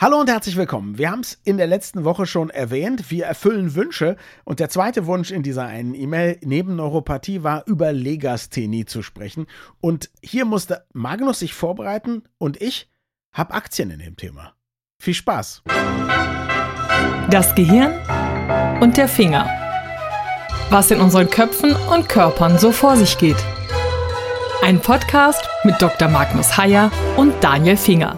Hallo und herzlich willkommen. Wir haben es in der letzten Woche schon erwähnt. Wir erfüllen Wünsche. Und der zweite Wunsch in dieser einen E-Mail neben Neuropathie war, über Legasthenie zu sprechen. Und hier musste Magnus sich vorbereiten und ich habe Aktien in dem Thema. Viel Spaß. Das Gehirn und der Finger. Was in unseren Köpfen und Körpern so vor sich geht. Ein Podcast mit Dr. Magnus Heyer und Daniel Finger.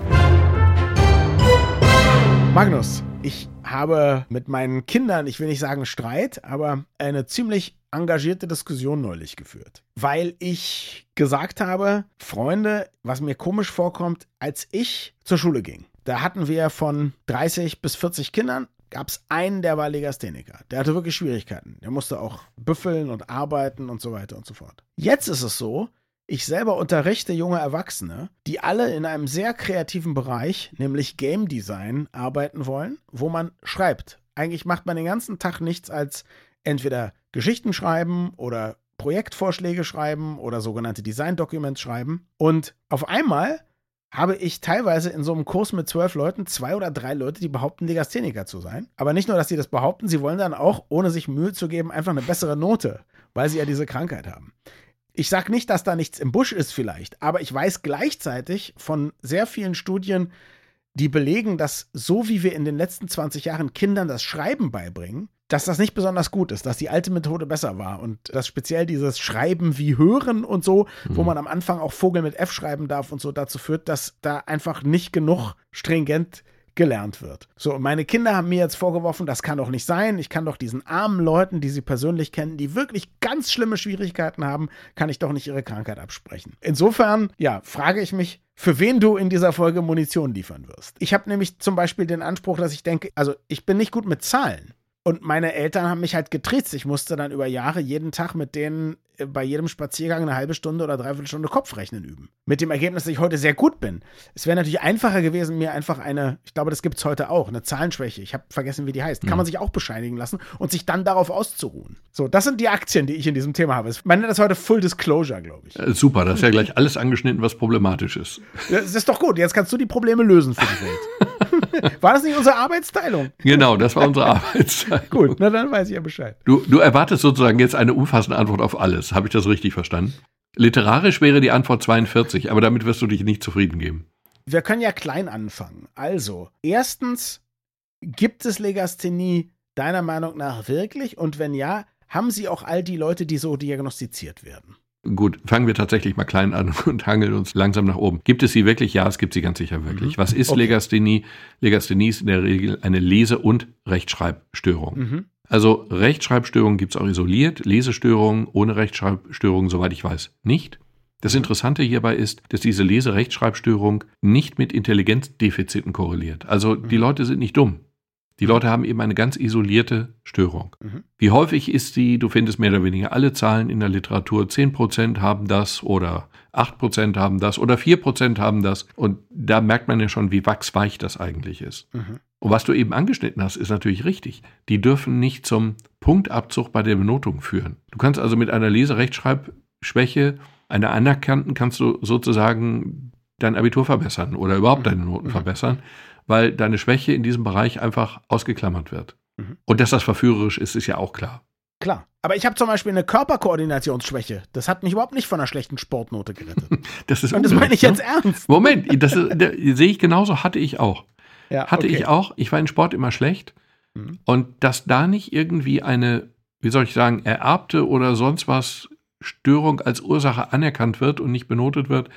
Magnus, ich habe mit meinen Kindern, ich will nicht sagen Streit, aber eine ziemlich engagierte Diskussion neulich geführt, weil ich gesagt habe, Freunde, was mir komisch vorkommt, als ich zur Schule ging, da hatten wir von 30 bis 40 Kindern, gab es einen, der war Legastheniker. Der hatte wirklich Schwierigkeiten. Der musste auch büffeln und arbeiten und so weiter und so fort. Jetzt ist es so, ich selber unterrichte junge Erwachsene, die alle in einem sehr kreativen Bereich, nämlich Game Design, arbeiten wollen, wo man schreibt. Eigentlich macht man den ganzen Tag nichts als entweder Geschichten schreiben oder Projektvorschläge schreiben oder sogenannte Design-Documents schreiben. Und auf einmal habe ich teilweise in so einem Kurs mit zwölf Leuten zwei oder drei Leute, die behaupten, Legastheniker zu sein. Aber nicht nur, dass sie das behaupten, sie wollen dann auch, ohne sich Mühe zu geben, einfach eine bessere Note, weil sie ja diese Krankheit haben. Ich sage nicht, dass da nichts im Busch ist vielleicht, aber ich weiß gleichzeitig von sehr vielen Studien, die belegen, dass so wie wir in den letzten 20 Jahren Kindern das Schreiben beibringen, dass das nicht besonders gut ist, dass die alte Methode besser war und dass speziell dieses Schreiben wie Hören und so, mhm. wo man am Anfang auch Vogel mit F schreiben darf und so, dazu führt, dass da einfach nicht genug stringent gelernt wird. So, meine Kinder haben mir jetzt vorgeworfen, das kann doch nicht sein. Ich kann doch diesen armen Leuten, die sie persönlich kennen, die wirklich ganz schlimme Schwierigkeiten haben, kann ich doch nicht ihre Krankheit absprechen. Insofern, ja, frage ich mich, für wen du in dieser Folge Munition liefern wirst. Ich habe nämlich zum Beispiel den Anspruch, dass ich denke, also ich bin nicht gut mit Zahlen. Und meine Eltern haben mich halt getriezt. Ich musste dann über Jahre jeden Tag mit denen äh, bei jedem Spaziergang eine halbe Stunde oder dreiviertel Stunde Kopfrechnen üben. Mit dem Ergebnis, dass ich heute sehr gut bin. Es wäre natürlich einfacher gewesen, mir einfach eine, ich glaube, das gibt es heute auch, eine Zahlenschwäche. Ich habe vergessen, wie die heißt. Kann man mhm. sich auch bescheinigen lassen und sich dann darauf auszuruhen. So, das sind die Aktien, die ich in diesem Thema habe. Man nennt das heute Full Disclosure, glaube ich. Äh, super, das ist ja gleich alles angeschnitten, was problematisch ist. Das ist doch gut. Jetzt kannst du die Probleme lösen für die Welt. War das nicht unsere Arbeitsteilung? Genau, das war unsere Arbeitsteilung. Gut, na dann weiß ich ja Bescheid. Du, du erwartest sozusagen jetzt eine umfassende Antwort auf alles. Habe ich das richtig verstanden? Literarisch wäre die Antwort 42, aber damit wirst du dich nicht zufrieden geben. Wir können ja klein anfangen. Also, erstens, gibt es Legasthenie deiner Meinung nach wirklich? Und wenn ja, haben sie auch all die Leute, die so diagnostiziert werden? Gut, fangen wir tatsächlich mal klein an und hangeln uns langsam nach oben. Gibt es sie wirklich? Ja, es gibt sie ganz sicher wirklich. Mhm. Was ist okay. Legasthenie? Legasthenie ist in der Regel eine Lese- und Rechtschreibstörung. Mhm. Also Rechtschreibstörungen gibt es auch isoliert, Lesestörungen ohne Rechtschreibstörungen, soweit ich weiß, nicht. Das Interessante hierbei ist, dass diese Lese-Rechtschreibstörung nicht mit Intelligenzdefiziten korreliert. Also die mhm. Leute sind nicht dumm. Die Leute haben eben eine ganz isolierte Störung. Mhm. Wie häufig ist sie? Du findest mehr oder weniger alle Zahlen in der Literatur. 10% haben das oder 8% haben das oder 4% haben das. Und da merkt man ja schon, wie wachsweich das eigentlich ist. Mhm. Und was du eben angeschnitten hast, ist natürlich richtig. Die dürfen nicht zum Punktabzug bei der Benotung führen. Du kannst also mit einer Leserechtschreibschwäche, einer anerkannten, kannst du sozusagen dein Abitur verbessern oder überhaupt deine Noten mhm. verbessern weil deine Schwäche in diesem Bereich einfach ausgeklammert wird. Mhm. Und dass das verführerisch ist, ist ja auch klar. Klar. Aber ich habe zum Beispiel eine Körperkoordinationsschwäche. Das hat mich überhaupt nicht von einer schlechten Sportnote gerettet. das ist Und das meine ich jetzt ne? ernst. Moment, das sehe ich genauso, hatte ich auch. Ja, hatte okay. ich auch. Ich war in Sport immer schlecht. Mhm. Und dass da nicht irgendwie eine, wie soll ich sagen, ererbte oder sonst was Störung als Ursache anerkannt wird und nicht benotet wird,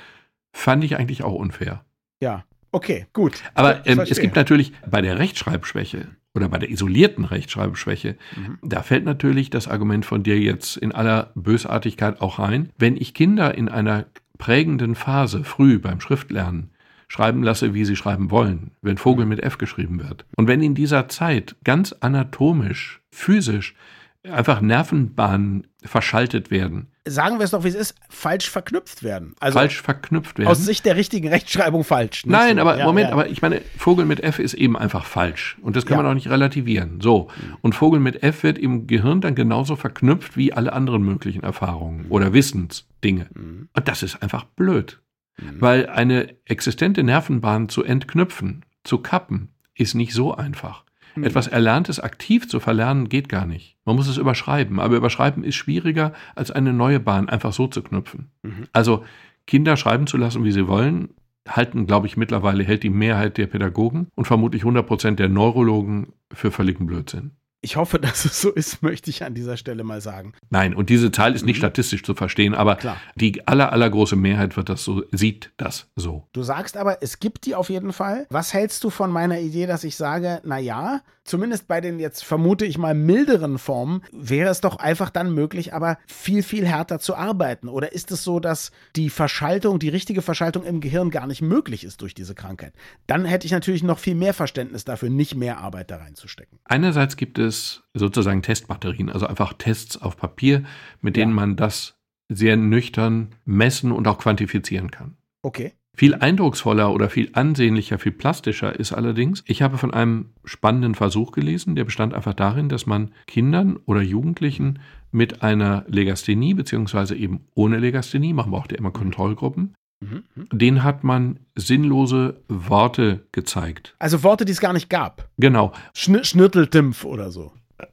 fand ich eigentlich auch unfair. Ja, Okay, gut. Aber ähm, es gibt natürlich bei der Rechtschreibschwäche oder bei der isolierten Rechtschreibschwäche, mhm. da fällt natürlich das Argument von dir jetzt in aller Bösartigkeit auch rein. Wenn ich Kinder in einer prägenden Phase früh beim Schriftlernen schreiben lasse, wie sie schreiben wollen, wenn Vogel mit F geschrieben wird. Und wenn in dieser Zeit ganz anatomisch, physisch einfach Nervenbahnen verschaltet werden. Sagen wir es doch, wie es ist, falsch verknüpft werden. Also falsch verknüpft werden. Aus Sicht der richtigen Rechtschreibung falsch. Nein, so. aber ja, Moment, ja. aber ich meine, Vogel mit F ist eben einfach falsch. Und das kann ja. man auch nicht relativieren. So. Und Vogel mit F wird im Gehirn dann genauso verknüpft wie alle anderen möglichen Erfahrungen oder Wissensdinge. Mhm. Und das ist einfach blöd. Mhm. Weil eine existente Nervenbahn zu entknüpfen, zu kappen ist nicht so einfach. Mhm. Etwas Erlerntes aktiv zu verlernen geht gar nicht. Man muss es überschreiben, aber überschreiben ist schwieriger, als eine neue Bahn einfach so zu knüpfen. Mhm. Also Kinder schreiben zu lassen, wie sie wollen, halten, glaube ich, mittlerweile hält die Mehrheit der Pädagogen und vermutlich 100 Prozent der Neurologen für völligen Blödsinn. Ich hoffe, dass es so ist, möchte ich an dieser Stelle mal sagen. Nein, und diese Zahl ist nicht Mhm. statistisch zu verstehen, aber Klar. die aller, allergroße Mehrheit wird das so, sieht das so. Du sagst aber, es gibt die auf jeden Fall. Was hältst du von meiner Idee, dass ich sage, na ja, zumindest bei den jetzt vermute ich mal milderen Formen wäre es doch einfach dann möglich, aber viel, viel härter zu arbeiten? Oder ist es so, dass die Verschaltung, die richtige Verschaltung im Gehirn gar nicht möglich ist durch diese Krankheit? Dann hätte ich natürlich noch viel mehr Verständnis dafür, nicht mehr Arbeit da reinzustecken. Einerseits gibt es sozusagen Testbatterien, also einfach Tests auf Papier, mit denen Ja. man das sehr nüchtern messen und auch quantifizieren kann. Okay. Viel eindrucksvoller oder viel ansehnlicher, viel plastischer ist allerdings, ich habe von einem spannenden Versuch gelesen, der bestand einfach darin, dass man Kindern oder Jugendlichen mit einer Legasthenie, beziehungsweise eben ohne Legasthenie, man braucht ja immer Kontrollgruppen, Mhm. denen hat man sinnlose Worte gezeigt. Also Worte, die es gar nicht gab. Genau, Schn Schnirteldimpf oder so.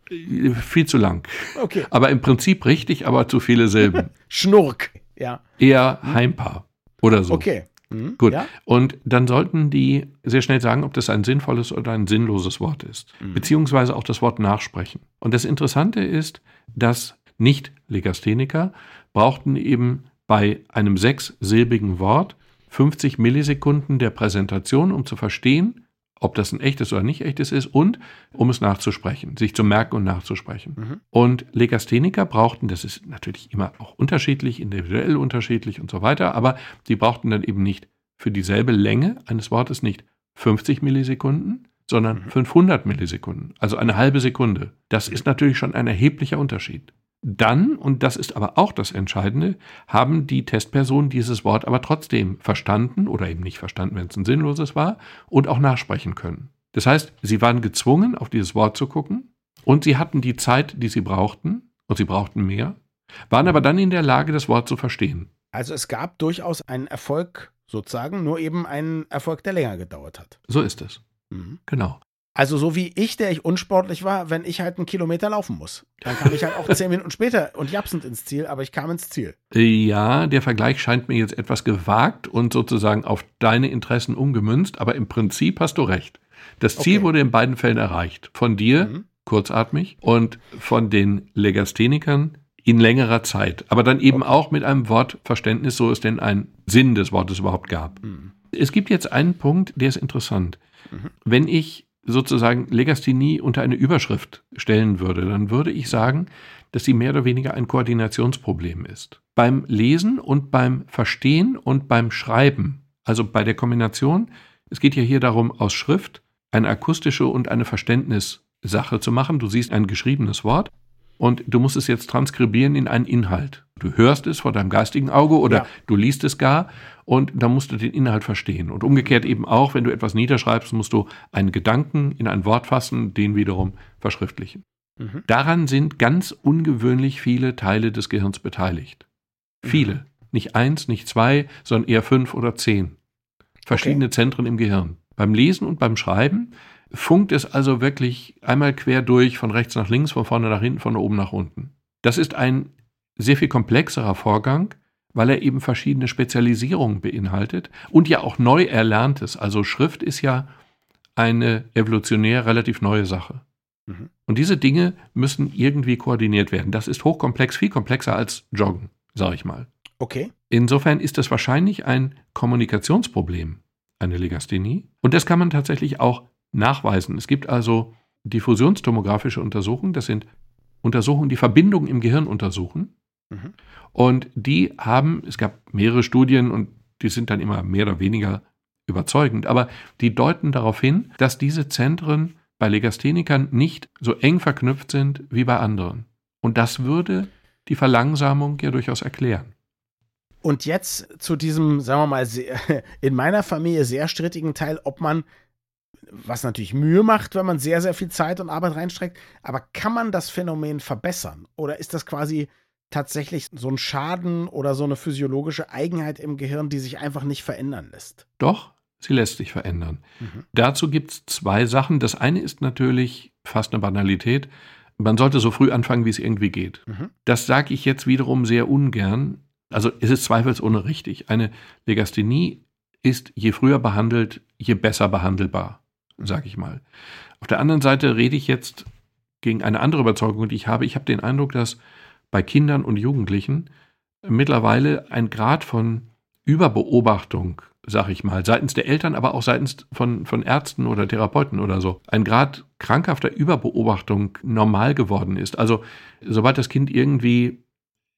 äh, viel zu lang. Okay. Aber im Prinzip richtig, aber zu viele Silben. Schnurk. Ja. Eher Heimpaar oder so. Okay. Mhm. Gut. Ja? Und dann sollten die sehr schnell sagen, ob das ein sinnvolles oder ein sinnloses Wort ist. Mhm. Beziehungsweise auch das Wort nachsprechen. Und das Interessante ist, dass Nicht-Legastheniker brauchten eben bei einem sechssilbigen Wort 50 Millisekunden der Präsentation, um zu verstehen, ob das ein echtes oder nicht echtes ist und um es nachzusprechen, sich zu merken und nachzusprechen. Mhm. Und Legastheniker brauchten, das ist natürlich immer auch unterschiedlich, individuell unterschiedlich und so weiter, aber die brauchten dann eben nicht für dieselbe Länge eines Wortes nicht 50 Millisekunden, sondern Mhm. 500 Millisekunden, also eine halbe Sekunde. Das ist natürlich schon ein erheblicher Unterschied. Dann, und das ist aber auch das Entscheidende, haben die Testpersonen dieses Wort aber trotzdem verstanden oder eben nicht verstanden, wenn es ein sinnloses war, und auch nachsprechen können. Das heißt, sie waren gezwungen, auf dieses Wort zu gucken und sie hatten die Zeit, die sie brauchten, und sie brauchten mehr, waren aber dann in der Lage, das Wort zu verstehen. Also es gab durchaus einen Erfolg sozusagen, nur eben einen Erfolg, der länger gedauert hat. So ist es. Mhm. Genau. Also so wie ich, der ich unsportlich war, wenn ich halt einen Kilometer laufen muss. Dann kam ich halt auch zehn Minuten später und japsend ins Ziel, aber ich kam ins Ziel. Ja, der Vergleich scheint mir jetzt etwas gewagt und sozusagen auf deine Interessen umgemünzt, aber im Prinzip hast du recht. Das Ziel Okay. wurde in beiden Fällen erreicht. Von dir, Mhm. kurzatmig, und von den Legasthenikern in längerer Zeit. Aber dann eben auch mit einem Wortverständnis, so es denn einen Sinn des Wortes überhaupt gab. Mhm. Es gibt jetzt einen Punkt, der ist interessant. Wenn ich sozusagen Legasthenie unter eine Überschrift stellen würde, dann würde ich sagen, dass sie mehr oder weniger ein Koordinationsproblem ist. Beim Lesen und beim Verstehen und beim Schreiben, also bei der Kombination, es geht ja hier darum, aus Schrift eine akustische und eine Verständnissache zu machen. Du siehst ein geschriebenes Wort und du musst es jetzt transkribieren in einen Inhalt. Du hörst es vor deinem geistigen Auge oder Ja. du liest es gar und dann musst du den Inhalt verstehen. Und umgekehrt eben auch, wenn du etwas niederschreibst, musst du einen Gedanken in ein Wort fassen, den wiederum verschriftlichen. Mhm. Daran sind ganz ungewöhnlich viele Teile des Gehirns beteiligt. Viele. Nicht eins, nicht zwei, sondern eher fünf oder zehn. Verschiedene Zentren im Gehirn. Beim Lesen und beim Schreiben funkt es also wirklich einmal quer durch, von rechts nach links, von vorne nach hinten, von oben nach unten. Das ist ein sehr viel komplexerer Vorgang, weil er eben verschiedene Spezialisierungen beinhaltet und ja auch neu erlerntes. Also Schrift ist ja eine evolutionär relativ neue Sache. Mhm. Und diese Dinge müssen irgendwie koordiniert werden. Das ist hochkomplex, viel komplexer als Joggen, sage ich mal. Okay. Insofern ist das wahrscheinlich ein Kommunikationsproblem, eine Legasthenie. Und das kann man tatsächlich auch nachweisen. Es gibt also diffusionstomografische Untersuchungen, das sind Untersuchungen, die Verbindungen im Gehirn untersuchen. Mhm. Und die haben, es gab mehrere Studien und die sind dann immer mehr oder weniger überzeugend, aber die deuten darauf hin, dass diese Zentren bei Legasthenikern nicht so eng verknüpft sind wie bei anderen. Und das würde die Verlangsamung ja durchaus erklären. Und jetzt zu diesem, sagen wir mal, sehr, in meiner Familie sehr strittigen Teil, ob man, was natürlich Mühe macht, wenn man sehr, sehr viel Zeit und Arbeit reinstreckt, aber kann man das Phänomen verbessern? Oder ist das quasi tatsächlich so ein Schaden oder so eine physiologische Eigenheit im Gehirn, die sich einfach nicht verändern lässt? Doch, Sie lässt sich verändern. Mhm. Dazu gibt es zwei Sachen. Das eine ist natürlich fast eine Banalität. Man sollte so früh anfangen, wie es irgendwie geht. Mhm. Das sage ich jetzt wiederum sehr ungern. Also es ist zweifelsohne richtig. Eine Legasthenie ist je früher behandelt, je besser behandelbar, sage ich mal. Auf der anderen Seite rede ich jetzt gegen eine andere Überzeugung, die ich habe. Ich habe den Eindruck, dass bei Kindern und Jugendlichen mittlerweile ein Grad von Überbeobachtung sag ich mal, seitens der Eltern, aber auch seitens von, von Ärzten oder Therapeuten oder so, ein Grad krankhafter Überbeobachtung normal geworden ist. Also sobald das Kind irgendwie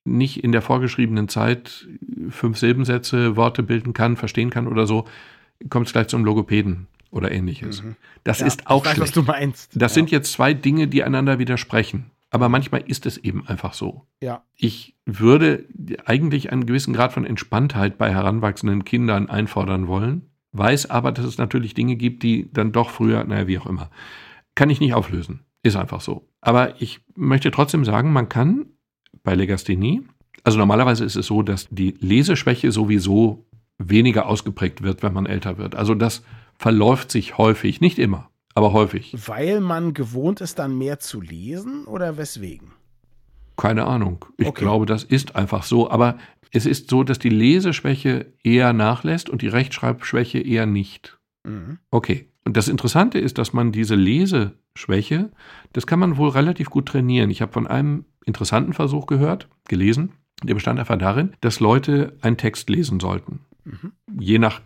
nicht in der vorgeschriebenen Zeit fünf Silbensätze, Worte bilden kann, verstehen kann oder so, kommt es gleich zum Logopäden oder ähnliches. Mhm. Das ja, ist auch weiß, schlecht. was du meinst. Das ja. sind jetzt zwei Dinge, die einander widersprechen. Aber manchmal ist es eben einfach so. Ja. Ich würde eigentlich einen gewissen Grad von Entspanntheit bei heranwachsenden Kindern einfordern wollen, weiß aber, dass es natürlich Dinge gibt, die dann doch früher, naja, wie auch immer, kann ich nicht auflösen. Ist einfach so. Aber ich möchte trotzdem sagen, man kann bei Legasthenie, also normalerweise ist es so, dass die Leseschwäche sowieso weniger ausgeprägt wird, wenn man älter wird. Also das verläuft sich häufig, nicht immer, aber häufig. Weil man gewohnt ist, dann mehr zu lesen oder weswegen? Keine Ahnung. Ich okay. glaube, das ist einfach so. Aber es ist so, dass die Leseschwäche eher nachlässt und die Rechtschreibschwäche eher nicht. Mhm. Okay. Und das Interessante ist, dass man diese Leseschwäche, das kann man wohl relativ gut trainieren. Ich habe von einem interessanten Versuch gehört, gelesen, der bestand einfach darin, dass Leute einen Text lesen sollten. Mhm. Je nach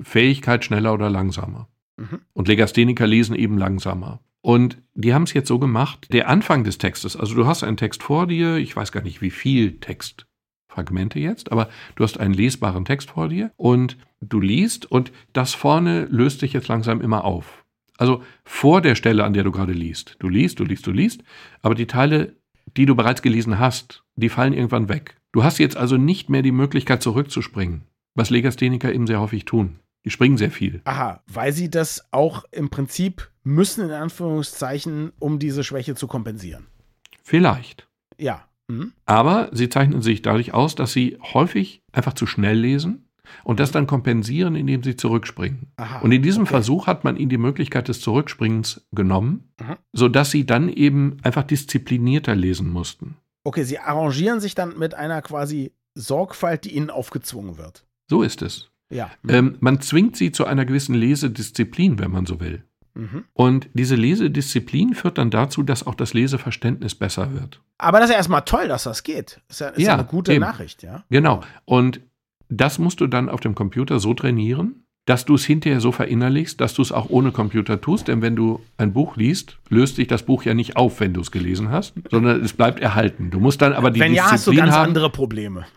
Fähigkeit schneller oder langsamer. Mhm. Und Legastheniker lesen eben langsamer. Und die haben es jetzt so gemacht, der Anfang des Textes, also du hast einen Text vor dir, ich weiß gar nicht, wie viel Textfragmente jetzt, aber du hast einen lesbaren Text vor dir und du liest und das vorne löst sich jetzt langsam immer auf. Also vor der Stelle, an der du gerade liest. Du liest, du liest, du liest, aber die Teile, die du bereits gelesen hast, die fallen irgendwann weg. Du hast jetzt also nicht mehr die Möglichkeit zurückzuspringen, was Legastheniker eben sehr häufig tun. Die springen sehr viel. Aha, weil sie das auch im Prinzip müssen, in Anführungszeichen, um diese Schwäche zu kompensieren. Vielleicht. Ja. Mhm. Aber sie zeichnen sich dadurch aus, dass sie häufig einfach zu schnell lesen und das dann kompensieren, indem sie zurückspringen. Aha, und in diesem okay. Versuch hat man ihnen die Möglichkeit des Zurückspringens genommen, mhm. sodass sie dann eben einfach disziplinierter lesen mussten. Okay, sie arrangieren sich dann mit einer quasi Sorgfalt, die ihnen aufgezwungen wird. So ist es. Ja. Ähm, man zwingt sie zu einer gewissen Lesedisziplin, wenn man so will. Mhm. Und diese Lesedisziplin führt dann dazu, dass auch das Leseverständnis besser wird. Aber das ist ja erstmal toll, dass das geht. Das ist ja, ist ja, eine gute eben. Nachricht, ja. Genau. Und das musst du dann auf dem Computer so trainieren, dass du es hinterher so verinnerlichst, dass du es auch ohne Computer tust. Denn wenn du ein Buch liest, löst sich das Buch ja nicht auf, wenn du es gelesen hast, sondern es bleibt erhalten. Du musst dann aber die wenn Disziplin ja, hast du ganz haben. andere Probleme.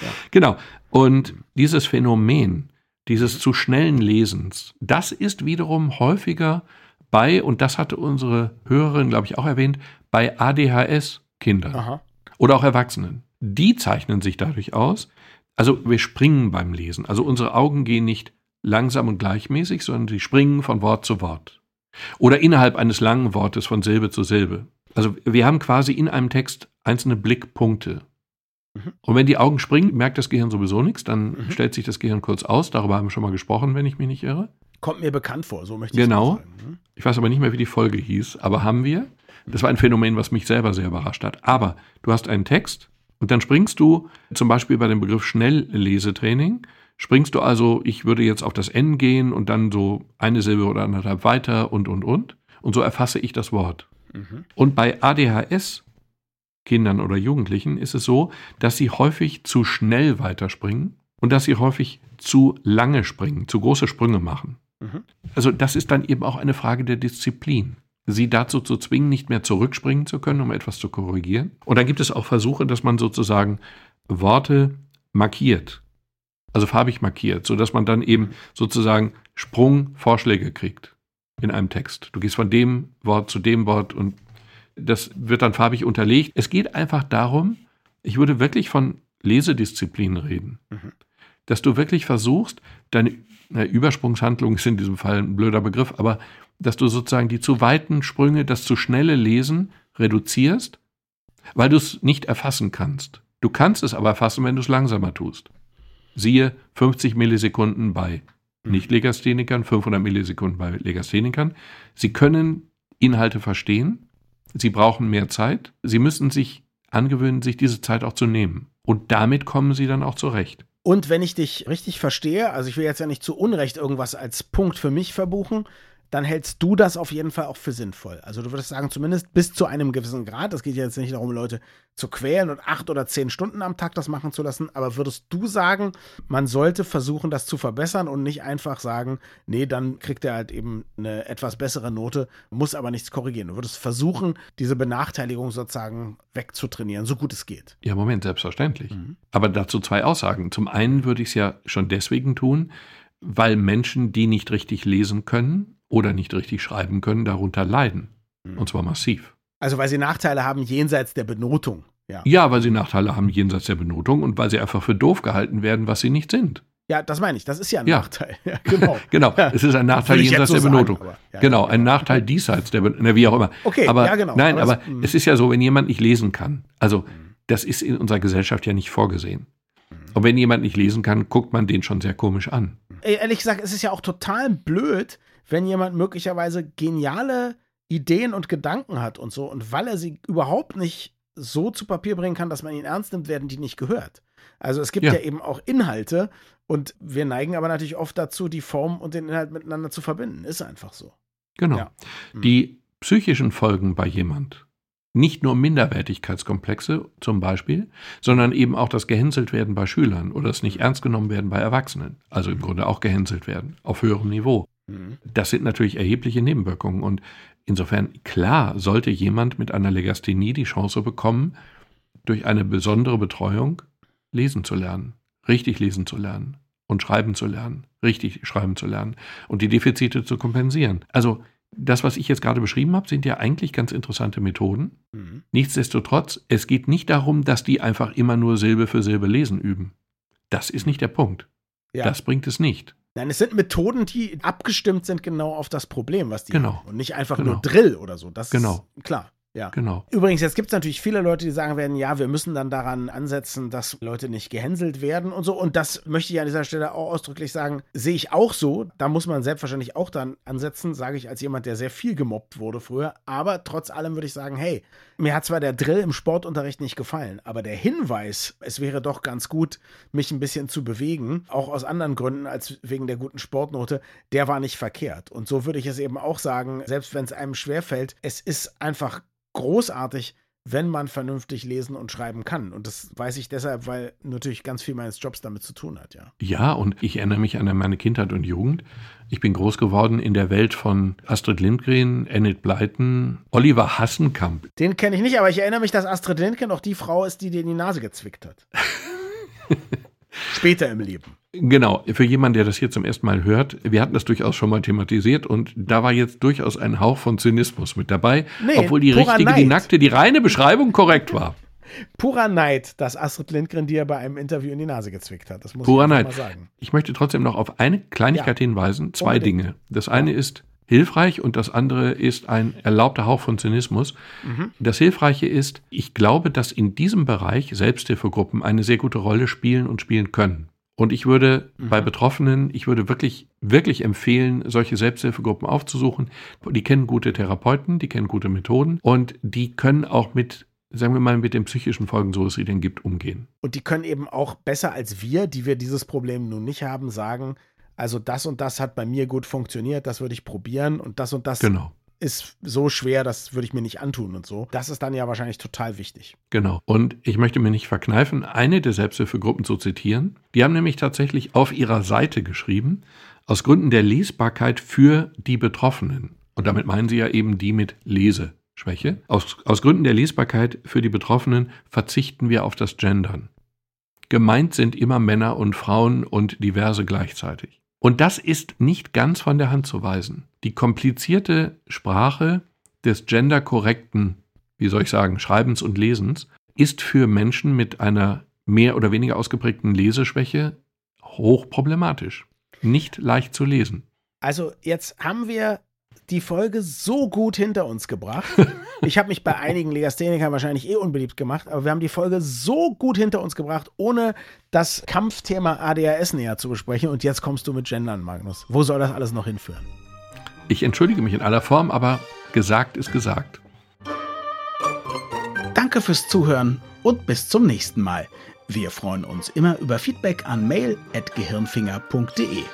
ja. Genau. Und dieses Phänomen, dieses zu schnellen Lesens, das ist wiederum häufiger bei, und das hatte unsere Hörerin, glaube ich, auch erwähnt, bei ADHS-Kindern oder auch Erwachsenen. Die zeichnen sich dadurch aus, also wir springen beim Lesen. Also unsere Augen gehen nicht langsam und gleichmäßig, sondern sie springen von Wort zu Wort. Oder innerhalb eines langen Wortes von Silbe zu Silbe. Also wir haben quasi in einem Text einzelne Blickpunkte. Mhm. Und wenn die Augen springen, merkt das Gehirn sowieso nichts, dann mhm. stellt sich das Gehirn kurz aus. Darüber haben wir schon mal gesprochen, wenn ich mich nicht irre. Kommt mir bekannt vor, so möchte ich genau. sagen. Genau. Ich weiß aber nicht mehr, wie die Folge hieß, aber haben wir. Das war ein Phänomen, was mich selber sehr überrascht hat. Aber du hast einen Text und dann springst du zum Beispiel bei dem Begriff Schnelllesetraining, springst du also, ich würde jetzt auf das N gehen und dann so eine Silbe oder anderthalb weiter und, und, und. Und so erfasse ich das Wort. Mhm. Und bei ADHS Kindern oder Jugendlichen ist es so, dass sie häufig zu schnell weiterspringen und dass sie häufig zu lange springen, zu große Sprünge machen. Mhm. Also das ist dann eben auch eine Frage der Disziplin. Sie dazu zu zwingen, nicht mehr zurückspringen zu können, um etwas zu korrigieren. Und dann gibt es auch Versuche, dass man sozusagen Worte markiert, also farbig markiert, sodass man dann eben sozusagen Sprungvorschläge kriegt in einem Text. Du gehst von dem Wort zu dem Wort und das wird dann farbig unterlegt. Es geht einfach darum, ich würde wirklich von Lesedisziplin reden. Mhm. Dass du wirklich versuchst, deine na, Übersprungshandlung ist in diesem Fall ein blöder Begriff, aber dass du sozusagen die zu weiten Sprünge, das zu schnelle Lesen reduzierst, weil du es nicht erfassen kannst. Du kannst es aber erfassen, wenn du es langsamer tust. Siehe 50 Millisekunden bei Nicht-Legasthenikern, 500 Millisekunden bei Legasthenikern. Sie können Inhalte verstehen, sie brauchen mehr Zeit, sie müssen sich angewöhnen, sich diese Zeit auch zu nehmen. Und damit kommen sie dann auch zurecht. Und wenn ich dich richtig verstehe, also ich will jetzt ja nicht zu Unrecht irgendwas als Punkt für mich verbuchen, dann hältst du das auf jeden Fall auch für sinnvoll. Also du würdest sagen, zumindest bis zu einem gewissen Grad. Es geht jetzt nicht darum, Leute zu quälen und acht oder zehn Stunden am Tag das machen zu lassen. Aber würdest du sagen, man sollte versuchen, das zu verbessern und nicht einfach sagen, nee, dann kriegt er halt eben eine etwas bessere Note, muss aber nichts korrigieren. Du würdest versuchen, diese Benachteiligung sozusagen wegzutrainieren, so gut es geht. Ja, Moment, selbstverständlich. Mhm. Aber dazu zwei Aussagen. Zum einen würde ich es ja schon deswegen tun, weil Menschen, die nicht richtig lesen können, oder nicht richtig schreiben können, darunter leiden. Mhm. Und zwar massiv. Also weil sie Nachteile haben jenseits der Benotung. Ja. ja, weil sie Nachteile haben jenseits der Benotung und weil sie einfach für doof gehalten werden, was sie nicht sind. Ja, das meine ich. Das ist ja ein ja. Nachteil. Ja, genau. genau. Es ist ein Nachteil jenseits so der Benotung. Sagen, ja, genau, ein Nachteil diesseits der Benotung. Wie auch immer. Okay, aber, ja, genau. Nein, aber, aber es, es, ist ja so, wenn jemand nicht lesen kann. Also, mhm. das ist in unserer Gesellschaft ja nicht vorgesehen. Mhm. Und wenn jemand nicht lesen kann, guckt man den schon sehr komisch an. Ehrlich gesagt, es ist ja auch total blöd, wenn jemand möglicherweise geniale Ideen und Gedanken hat und so, und weil er sie überhaupt nicht so zu Papier bringen kann, dass man ihn ernst nimmt, werden die nicht gehört. Also es gibt ja, ja eben auch Inhalte und wir neigen aber natürlich oft dazu, die Form und den Inhalt miteinander zu verbinden. Ist einfach so. Genau. Ja. Hm. Die psychischen Folgen bei jemand, nicht nur Minderwertigkeitskomplexe zum Beispiel, sondern eben auch das gehänselt werden bei Schülern oder das nicht ernst genommen werden bei Erwachsenen. Also im Grunde auch gehänselt werden auf höherem Niveau. Mhm. Das sind natürlich erhebliche Nebenwirkungen. Und insofern, klar, sollte jemand mit einer Legasthenie die Chance bekommen, durch eine besondere Betreuung lesen zu lernen, richtig lesen zu lernen und schreiben zu lernen, richtig schreiben zu lernen und die Defizite zu kompensieren. Also das, was ich jetzt gerade beschrieben habe, sind ja eigentlich ganz interessante Methoden. Mhm. Nichtsdestotrotz, es geht nicht darum, dass die einfach immer nur Silbe für Silbe lesen üben. Das ist nicht der Punkt. Ja. Das bringt es nicht. Nein, es sind Methoden, die abgestimmt sind genau auf das Problem, was die genau. haben. Und nicht einfach genau. nur Drill oder so. Das genau. ist klar. Ja. Genau. Übrigens, jetzt gibt es natürlich viele Leute, die sagen werden, ja, wir müssen dann daran ansetzen, dass Leute nicht gehänselt werden und so. Und das möchte ich an dieser Stelle auch ausdrücklich sagen, sehe ich auch so. Da muss man selbstverständlich auch dann ansetzen, sage ich als jemand, der sehr viel gemobbt wurde früher. Aber trotz allem würde ich sagen, hey, mir hat zwar der Drill im Sportunterricht nicht gefallen, aber der Hinweis, es wäre doch ganz gut, mich ein bisschen zu bewegen, auch aus anderen Gründen als wegen der guten Sportnote, der war nicht verkehrt. Und so würde ich es eben auch sagen, selbst wenn es einem schwerfällt, es ist einfach großartig, wenn man vernünftig lesen und schreiben kann. Und das weiß ich deshalb, weil natürlich ganz viel meines Jobs damit zu tun hat, ja. Ja, und ich erinnere mich an meine Kindheit und Jugend. Ich bin groß geworden in der Welt von Astrid Lindgren, Enid Blyton, Oliver Hassenkamp. Den kenne ich nicht, aber ich erinnere mich, dass Astrid Lindgren auch die Frau ist, die dir in die Nase gezwickt hat. Später im Leben. Genau, für jemanden, der das hier zum ersten Mal hört, wir hatten das durchaus schon mal thematisiert und da war jetzt durchaus ein Hauch von Zynismus mit dabei, nee, obwohl die richtige, Neid. die nackte, die reine Beschreibung korrekt war. Purer Neid, dass Astrid Lindgren dir bei einem Interview in die Nase gezwickt hat. Das muss Purer ich Neid. mal sagen. Ich möchte trotzdem noch auf eine Kleinigkeit ja, hinweisen. Zwei unbedingt. Dinge. Das eine ja. ist hilfreich und das andere ist ein erlaubter Hauch von Zynismus. Mhm. Das Hilfreiche ist, ich glaube, dass in diesem Bereich Selbsthilfegruppen eine sehr gute Rolle spielen und spielen können. Und ich würde mhm. bei Betroffenen, ich würde wirklich, wirklich empfehlen, solche Selbsthilfegruppen aufzusuchen. Die kennen gute Therapeuten, die kennen gute Methoden und die können auch mit sagen wir mal, mit den psychischen Folgen, so es sie denn gibt, umgehen. Und die können eben auch besser als wir, die wir dieses Problem nun nicht haben, sagen, also das und das hat bei mir gut funktioniert, das würde ich probieren und das und das genau ist so schwer, das würde ich mir nicht antun und so. Das ist dann ja wahrscheinlich total wichtig. Genau. Und ich möchte mir nicht verkneifen, eine der Selbsthilfegruppen zu zitieren. Die haben nämlich tatsächlich auf ihrer Seite geschrieben, aus Gründen der Lesbarkeit für die Betroffenen. Und damit meinen sie ja eben die mit Leseschwäche. Aus, aus Gründen der Lesbarkeit für die Betroffenen verzichten wir auf das Gendern. Gemeint sind immer Männer und Frauen und diverse gleichzeitig. Und das ist nicht ganz von der Hand zu weisen. Die komplizierte Sprache des genderkorrekten, wie soll ich sagen, Schreibens und Lesens ist für Menschen mit einer mehr oder weniger ausgeprägten Leseschwäche hochproblematisch. Nicht leicht zu lesen. Also jetzt haben wir die Folge so gut hinter uns gebracht. Ich habe mich bei einigen Legasthenikern wahrscheinlich eh unbeliebt gemacht, aber wir haben die Folge so gut hinter uns gebracht, ohne das Kampfthema ADHS näher zu besprechen. Und jetzt kommst du mit Gendern, Magnus. Wo soll das alles noch hinführen? Ich entschuldige mich in aller Form, aber gesagt ist gesagt. Danke fürs Zuhören und bis zum nächsten Mal. Wir freuen uns immer über Feedback an mail.gehirnfinger.de.